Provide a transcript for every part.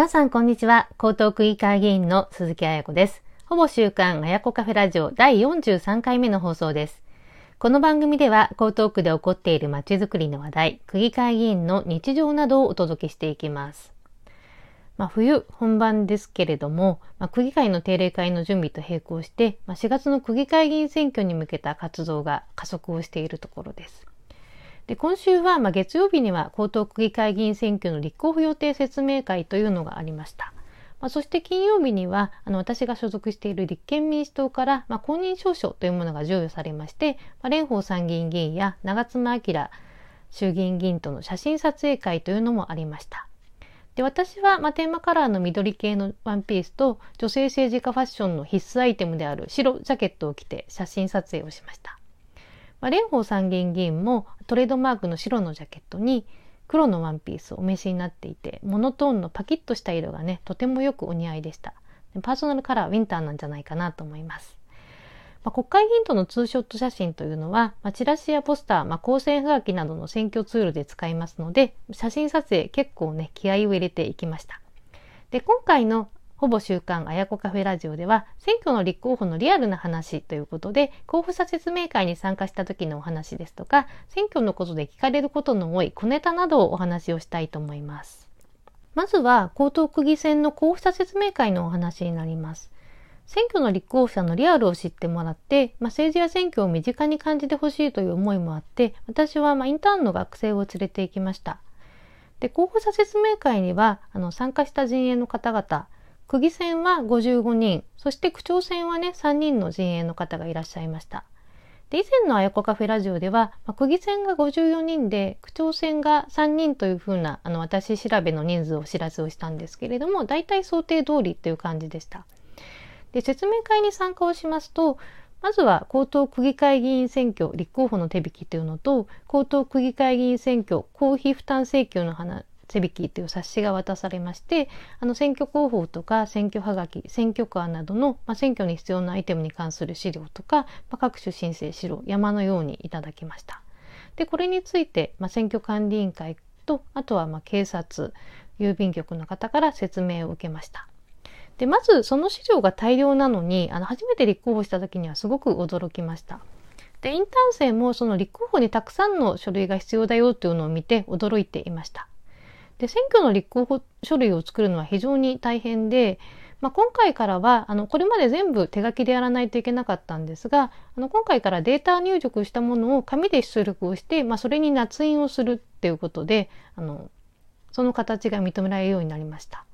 皆さんこんにちは。江東区議会議員の鈴木彩子です。ほぼ週刊彩子カフェラジオ第43回目の放送です。この番組では江東区で起こっている街づくりの話題、区議会議員の日常などをお届けしていきます。まあ、冬本番ですけれども、まあ、区議会の定例会の準備と並行して、まあ、4月の区議会議員選挙に向けた活動が加速をしているところです。で今週は、まあ、月曜日には江東区議会議員選挙の立候補予定説明会というのがありました。まあ、そして金曜日にはあの私が所属している立憲民主党から、まあ、公認証書というものが授与されまして、まあ、蓮舫参議院議員や長妻昭衆議院議員との写真撮影会というのもありました。で私は、まあ、テーマカラーの緑系のワンピースと女性政治家ファッションの必須アイテムである白ジャケットを着て写真撮影をしました。まあ、蓮舫参議院議員もトレードマークの白のジャケットに黒のワンピースをお召しになっていてモノトーンのパキッとした色がねとてもよくお似合いでしたパーソナルカラーウィンターなんじゃないかなと思いますまあ、国会議員とのツーショット写真というのは、まあ、チラシやポスター、まあ、公選はがきなどの選挙ツールで使いますので、写真撮影結構ね、気合を入れていきました。で、今回のほぼ週刊あやこカフェラジオでは選挙の立候補のリアルな話ということで候補者説明会に参加した時のお話ですとか選挙のことで聞かれることの多い小ネタなどをお話をしたいと思います。まずは江東区議選の候補者説明会のお話になります。選挙の立候補者のリアルを知ってもらって、まあ、政治や選挙を身近に感じてほしいという思いもあって私はまインターンの学生を連れて行きました。で候補者説明会にはあの参加した陣営の方々区議選は55人、そして区長選はね、3人の陣営の方がいらっしゃいました。で以前のあやこカフェラジオでは、まあ、区議選が54人で区長選が3人というふうなあの私調べの人数を知らせをしたんですけれども大体想定通りという感じでした。で説明会に参加をしますとまずは江東区議会議員選挙立候補の手引きというのと江東区議会議員選挙公費負担請求の話手引きという冊子が渡されましてあの選挙広報とか選挙はがき選挙カーなどの、まあ、選挙に必要なアイテムに関する資料とか、まあ、各種申請資料山のようにいただきました。でこれについて、まあ、選挙管理委員会とあとはま警察郵便局の方から説明を受けました。でまずその資料が大量なのにあの初めて立候補した時にはすごく驚きました。でインターン生もその立候補にたくさんの書類が必要だよというのを見て驚いていました。で選挙の立候補書類を作るのは非常に大変で、まあ、今回からはあのこれまで全部手書きでやらないといけなかったんですがあの今回からデータ入力したものを紙で出力をして、まあ、それに捺印をするっていうことであのその形が認められるようになりました。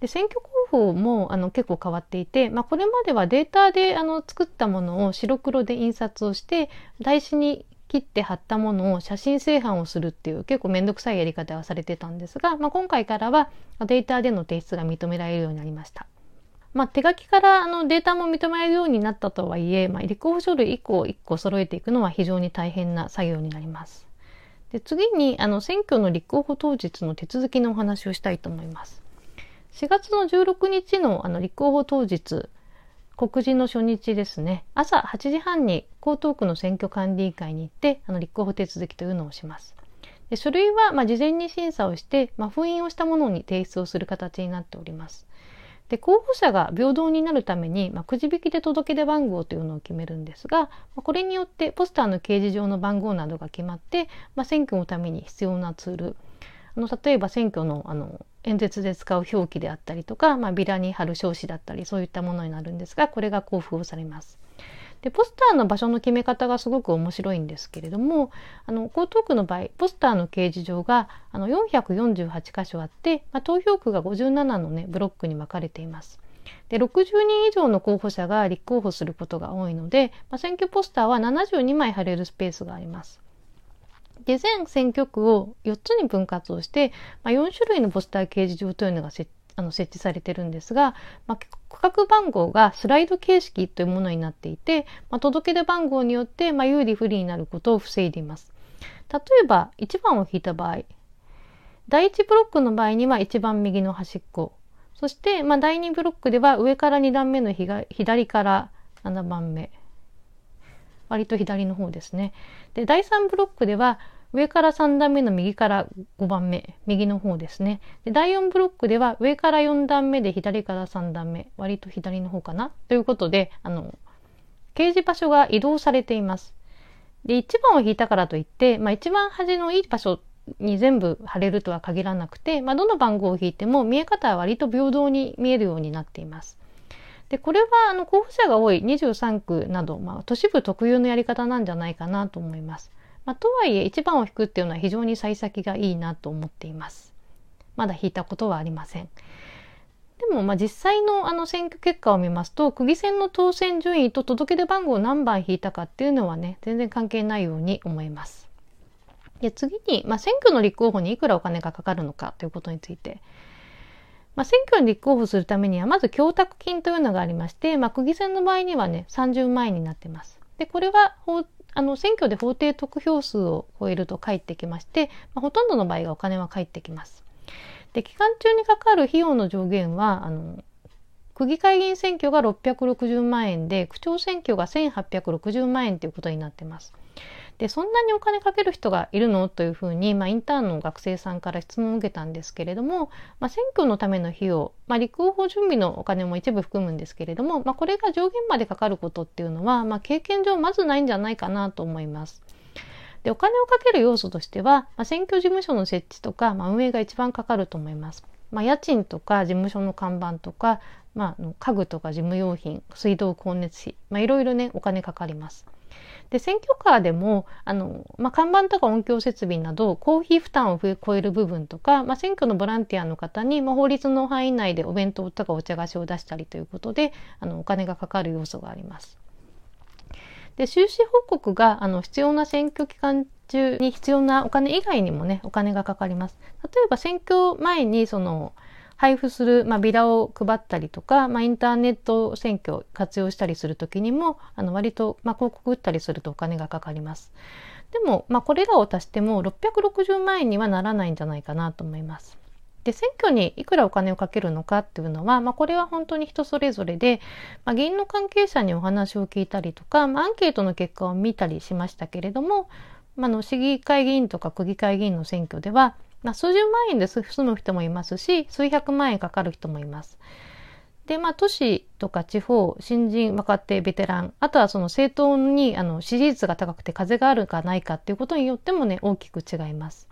で選挙候補もあの結構変わっていて、まあ、これまではデータであの作ったものを白黒で印刷をして台紙に切って貼ったものを写真製版をするっていう結構めんどくさいやり方はされてたんですが、まあ、今回からはデータでの提出が認められるようになりました。まあ、手書きからあのデータも認められるようになったとはいえ、まあ、立候補書類1個1個揃えていくのは非常に大変な作業になります。で次にあの選挙の立候補当日の手続きのお話をしたいと思います。4月の16日のあの立候補当日告示の初日ですね朝8時半に江東区の選挙管理委員会に行ってあの立候補手続きというのをします。で書類はまあ事前に審査をして、まあ、封印をしたものに提出をする形になっております。で候補者が平等になるために、まあ、くじ引きで届け出番号というのを決めるんですが、まあ、これによってポスターの掲示上の番号などが決まって、まあ、選挙のために必要なツールの例えば選挙のあの演説で使う表記であったりとか、まあ、ビラに貼る証紙だったりそういったものになるんですがこれが交付をされます。でポスターの場所の決め方がすごく面白いんですけれどもあの江東区の場合ポスターの掲示場があの448箇所あって、まあ、投票区が57の、ね、ブロックに分かれています。で60人以上の候補者が立候補することが多いので、まあ、選挙ポスターは72枚貼れるスペースがあります。で全選挙区を4つに分割をして、まあ、4種類のポスター掲示場というのが設あの設置されてるんですが、まあ、区画番号がスライド形式というものになっていて、まあ、届け出番号によって、まあ、有利不利になることを防いでいます。例えば1番を引いた場合第1ブロックの場合には一番右の端っこそして、まあ、第2ブロックでは上から2段目の左から7番目割と左の方ですね。で第3ブロックでは上から3段目の右から5番目、右の方ですね。で第4ブロックでは上から4段目で左から3段目、割と左の方かな？ということで、あの、掲示場所が移動されています。で、1番を引いたからといって、まあ一番端のいい場所に全部貼れるとは限らなくて、まあどの番号を引いても見え方は割と平等に見えるようになっています。で、これはあの候補者が多い23区など、まあ都市部特有のやり方なんじゃないかなと思います。まあ、とはいえ1番を引くっていうのは非常に幸先がいいなと思っています。まだ引いたことはありません。でも、まあ、実際のあの選挙結果を見ますと、区議選の当選順位と届け出番号を何番引いたかっていうのはね、全然関係ないように思います。で次に、まあ、選挙の立候補にいくらお金がかかるのかということについて。まあ、選挙に立候補するためには、まず供託金というのがありまして、まあ、区議選の場合にはね、30万円になってます。で、これは法あの、選挙で法定得票数を超えると返ってきまして、まあ、ほとんどの場合がお金は返ってきます。で、期間中にかかる費用の上限は、あの、区議会議員選挙が660万円で、区長選挙が1860万円ということになっています。で、そんなにお金かける人がいるの？というふうに、まあ、インターンの学生さんから質問を受けたんですけれども、まあ、選挙のための費用、まあ、立候補準備のお金も一部含むんですけれども、まあ、これが上限までかかることっていうのは、まあ、経験上まずないんじゃないかなと思います。で、お金をかける要素としては、まあ、選挙事務所の設置とか、まあ、運営が一番かかると思います。まあ、家賃とか事務所の看板とか、まあ、家具とか事務用品、水道光熱費、まあ、いろいろね、お金かかります。で、選挙カーでも、あの、まあ、看板とか音響設備など、公費負担を超える部分とか、まあ、選挙のボランティアの方に、まあ、法律の範囲内でお弁当とかお茶菓子を出したりということで、あの、お金がかかる要素があります。で、収支報告が、あの、必要な選挙期間中に必要なお金以外にもね、お金がかかります。例えば選挙前に、その、配布する、まあ、ビラを配ったりとか、まあ、インターネット選挙を活用したりするときにも、あの割と、まあ、広告打ったりするとお金がかかります。でも、まあ、これらを足しても660万円にはならないんじゃないかなと思います。で、選挙にいくらお金をかけるのかっていうのは、まあ、これは本当に人それぞれで、まあ、議員の関係者にお話を聞いたりとか、まあ、アンケートの結果を見たりしましたけれども、まあの市議会議員とか区議会議員の選挙では、まあ、数十万円で済む人もいますし、数百万円かかる人もいます。で、まあ、都市とか地方、新人、若手、ベテラン、あとはその政党にあの支持率が高くて風があるかないかっていうことによってもね、大きく違います。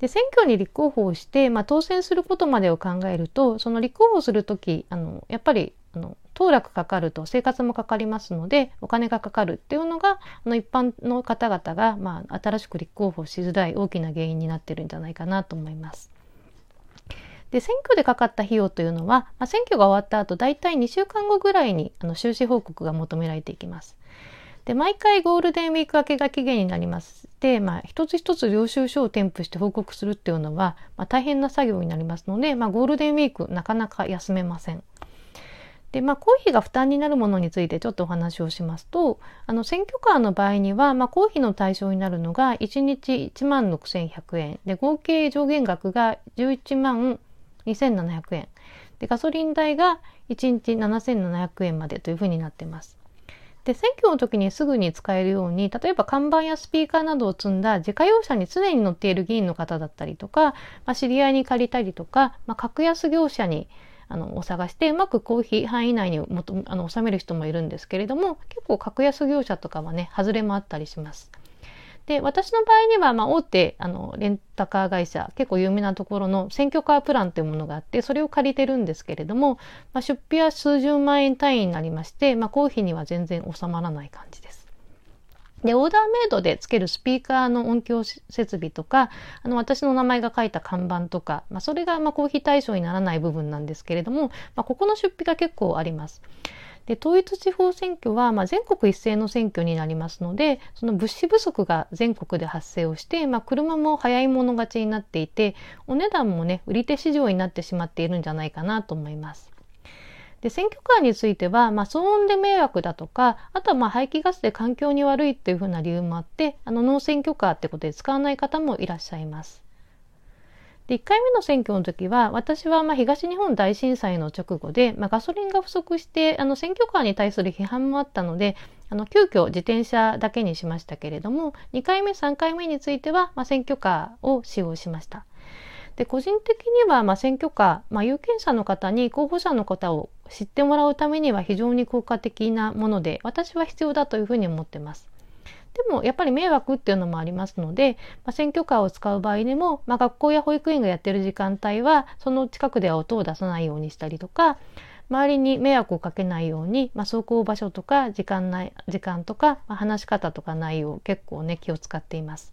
で、選挙に立候補をして、まあ、当選することまでを考えると、その立候補するとき、あの、やっぱり、あの、当落かかると生活もかかりますので、お金がかかるっていうのが、あの、一般の方々が、まあ、新しく立候補しづらい大きな原因になってるんじゃないかなと思います。で、選挙でかかった費用というのは、まあ、選挙が終わった後、だいたい2週間後ぐらいに、あの、収支報告が求められていきます。で、毎回ゴールデンウィーク明けが期限になります。で、まあ、一つ一つ領収書を添付して報告するっていうのは、まあ、大変な作業になりますので、まあ、ゴールデンウィークなかなか休めません。で、まあ、公費が負担になるものについてちょっとお話をしますと、あの、選挙カーの場合には、まあ、公費の対象になるのが、1日1万6100円。で、合計上限額が11万2700円。で、ガソリン代が1日7700円までというふうになっています。で、選挙の時にすぐに使えるように、例えば看板やスピーカーなどを積んだ自家用車に常に乗っている議員の方だったりとか、まあ、知り合いに借りたりとか、まあ、格安業者にあの、お探して、うまく公費範囲内にもとあの収める人もいるんですけれども、結構格安業者とかはね、外れもあったりします。で、私の場合には、まあ、大手、あの、レンタカー会社、結構有名なところの選挙カープランというものがあって、それを借りてるんですけれども、まあ、出費は数十万円単位になりまして、まあ、公費には全然収まらない感じです。で、オーダーメイドでつけるスピーカーの音響設備とか、あの、私の名前が書いた看板とか、まあ、それが、まあ、公費対象にならない部分なんですけれども、まあ、ここの出費が結構あります。で統一地方選挙は、まあ、全国一斉の選挙になりますのでその物資不足が全国で発生をして、まあ、車も早い者勝ちになっていてお値段もね売り手市場になってしまっているんじゃないかなと思います。で選挙カーについては、まあ、騒音で迷惑だとかあとはまあ排気ガスで環境に悪いっていうふうな理由もあってあのノー選挙カーってことで使わない方もいらっしゃいます。で、1回目の選挙の時は、私はまあ東日本大震災の直後で、まあ、ガソリンが不足して、あの選挙カーに対する批判もあったので、あの急遽自転車だけにしましたけれども2回目3回目については、まあ、選挙カーを使用しました。で個人的には、まあ、選挙カー、まあ、有権者の方に候補者の方を知ってもらうためには非常に効果的なもので私は必要だというふうに思ってます。でもやっぱり迷惑っていうのもありますので、まあ、選挙カーを使う場合でも、まあ、学校や保育園がやってる時間帯はその近くでは音を出さないようにしたりとか周りに迷惑をかけないように、まあ、走行場所とか時間ない時間とか、まあ、話し方とか内容結構ね気を使っています。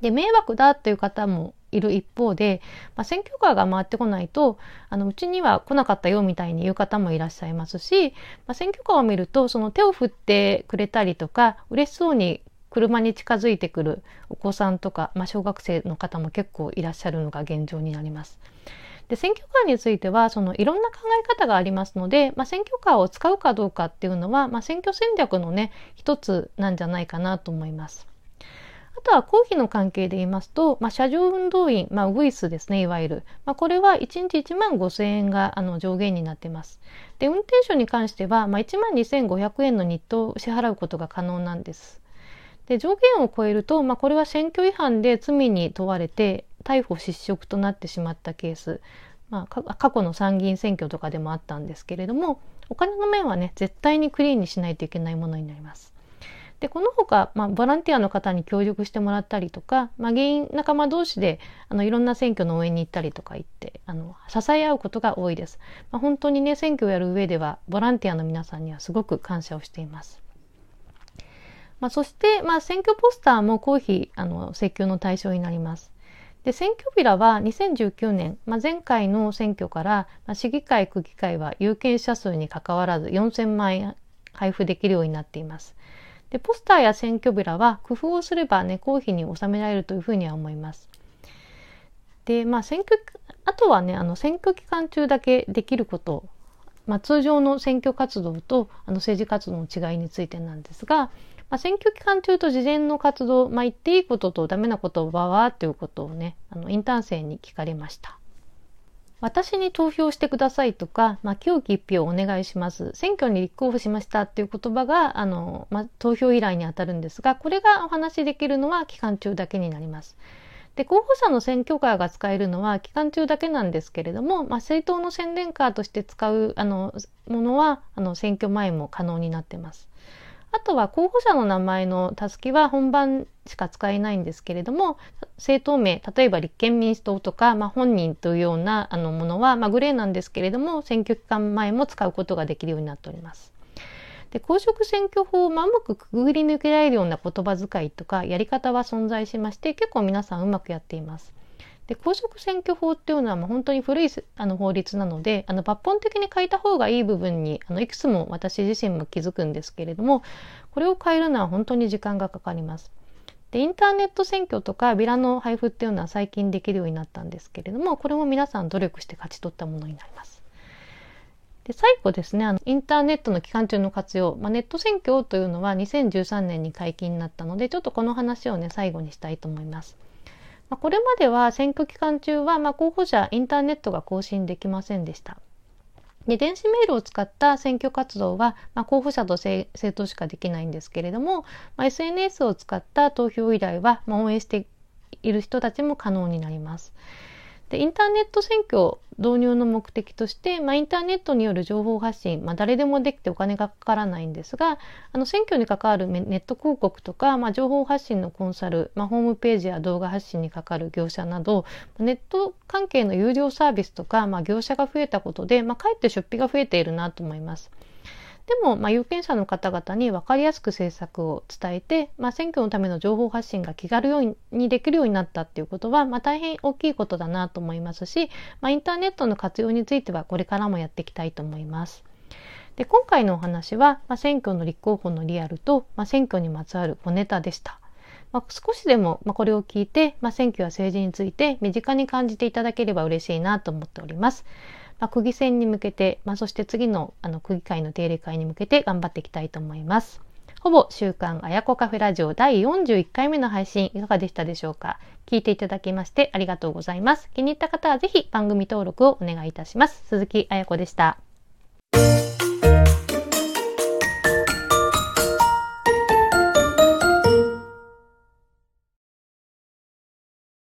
で迷惑だっていう方もいる一方で、まあ、選挙カーが回ってこないとあのうちには来なかったよみたいに言う方もいらっしゃいますし、まあ、選挙カーを見るとその手を振ってくれたりとか嬉しそうに車に近づいてくるお子さんとか、まあ、小学生の方も結構いらっしゃるのが現状になります。で選挙カーについてはそのいろんな考え方がありますので、まあ、選挙カーを使うかどうかっていうのは、まあ、選挙戦略のね一つなんじゃないかなと思います。あとは公費の関係で言いますと、まあ、車上運動員、まあ、ウグイスですね、いわゆる。まあ、これは1日1万5000円があの上限になっています。で、運転手に関しては、まあ、1万2500円の日当を支払うことが可能なんです。で、上限を超えると、まあ、これは選挙違反で罪に問われて、逮捕失職となってしまったケース、まあ、過去の参議院選挙とかでもあったんですけれども、お金の面はね、絶対にクリーンにしないといけないものになります。でこの他、まあ、ボランティアの方に協力してもらったりとか、まあ、議員仲間同士であのいろんな選挙の応援に行ったりとか行ってあの支え合うことが多いです、まあ、本当にね選挙をやる上ではボランティアの皆さんにはすごく感謝をしています。まあ、そして、まあ、選挙ポスターも公費あの請求の対象になります。で選挙ビラは2019年、まあ、前回の選挙から、まあ、市議会区議会は有権者数にかかわらず4000万円配布できるようになっています。でポスターや選挙ビラは工夫をすればね公費に収められるというふうには思います。でまあ選挙あとはねあの選挙期間中だけできることまあ、通常の選挙活動とあの政治活動の違いについてなんですが、まあ、選挙期間中と事前の活動、まあ、言っていいこととダメなことははということをねあのインターン生に聞かれました。私に投票してくださいとか、まあ、清き一票お願いします。選挙に立候補しましたっていう言葉が、あの、まあ、投票依頼にあたるんですが、これがお話しできるのは期間中だけになります。で、候補者の選挙カーが使えるのは期間中だけなんですけれども、まあ、政党の宣伝カーとして使う、あの、ものは、あの、選挙前も可能になってます。あとは候補者の名前のたすきは本番しか使えないんですけれども政党名例えば立憲民主党とか、まあ、本人というようなあのものは、まあ、グレーなんですけれども選挙期間前も使うことができるようになっております。で公職選挙法をうまくくぐり抜けられるような言葉遣いとかやり方は存在しまして結構皆さんうまくやっています。で公職選挙法っていうのはもう本当に古いあの法律なのであの抜本的に変えた方がいい部分にあのいくつも私自身も気づくんですけれどもこれを変えるのは本当に時間がかかります。でインターネット選挙とかビラの配布っていうのは最近できるようになったんですけれどもこれも皆さん努力して勝ち取ったものになります。で最後ですねあのインターネットの期間中の活用、まあ、ネット選挙というのは2013年に解禁になったのでちょっとこの話をね最後にしたいと思います。まあ、これまでは選挙期間中は、ま候補者インターネットが更新できませんでした。で電子メールを使った選挙活動は、まあ、候補者と政党しかできないんですけれども、まあ、SNS を使った投票依頼は、まあ、応援している人たちも可能になります。でインターネット選挙導入の目的として、まあ、インターネットによる情報発信、まあ、誰でもできてお金がかからないんですがあの選挙に関わるネット広告とか、まあ、情報発信のコンサル、まあ、ホームページや動画発信にかかる業者などネット関係の有料サービスとか、まあ、業者が増えたことで、まあ、かえって出費が増えているなと思います。でも、まあ、有権者の方々に分かりやすく政策を伝えて、まあ、選挙のための情報発信が気軽ようにできるようになったっていうことは、まあ、大変大きいことだなと思いますし、まあ、インターネットの活用についてはこれからもやっていきたいと思います。で今回のお話は、まあ、選挙の立候補のリアルと、まあ、選挙にまつわる小ネタでした。まあ、少しでも、まあ、これを聞いて、まあ、選挙や政治について身近に感じていただければ嬉しいなと思っております。まあ、区議選に向けて、まあ、そして次のあの区議会の定例会に向けて頑張っていきたいと思います。ほぼ週刊あやこカフェラジオ第41回目の配信いかがでしたでしょうか？聞いていただきましてありがとうございます。気に入った方はぜひ番組登録をお願いいたします。鈴木あやこでした。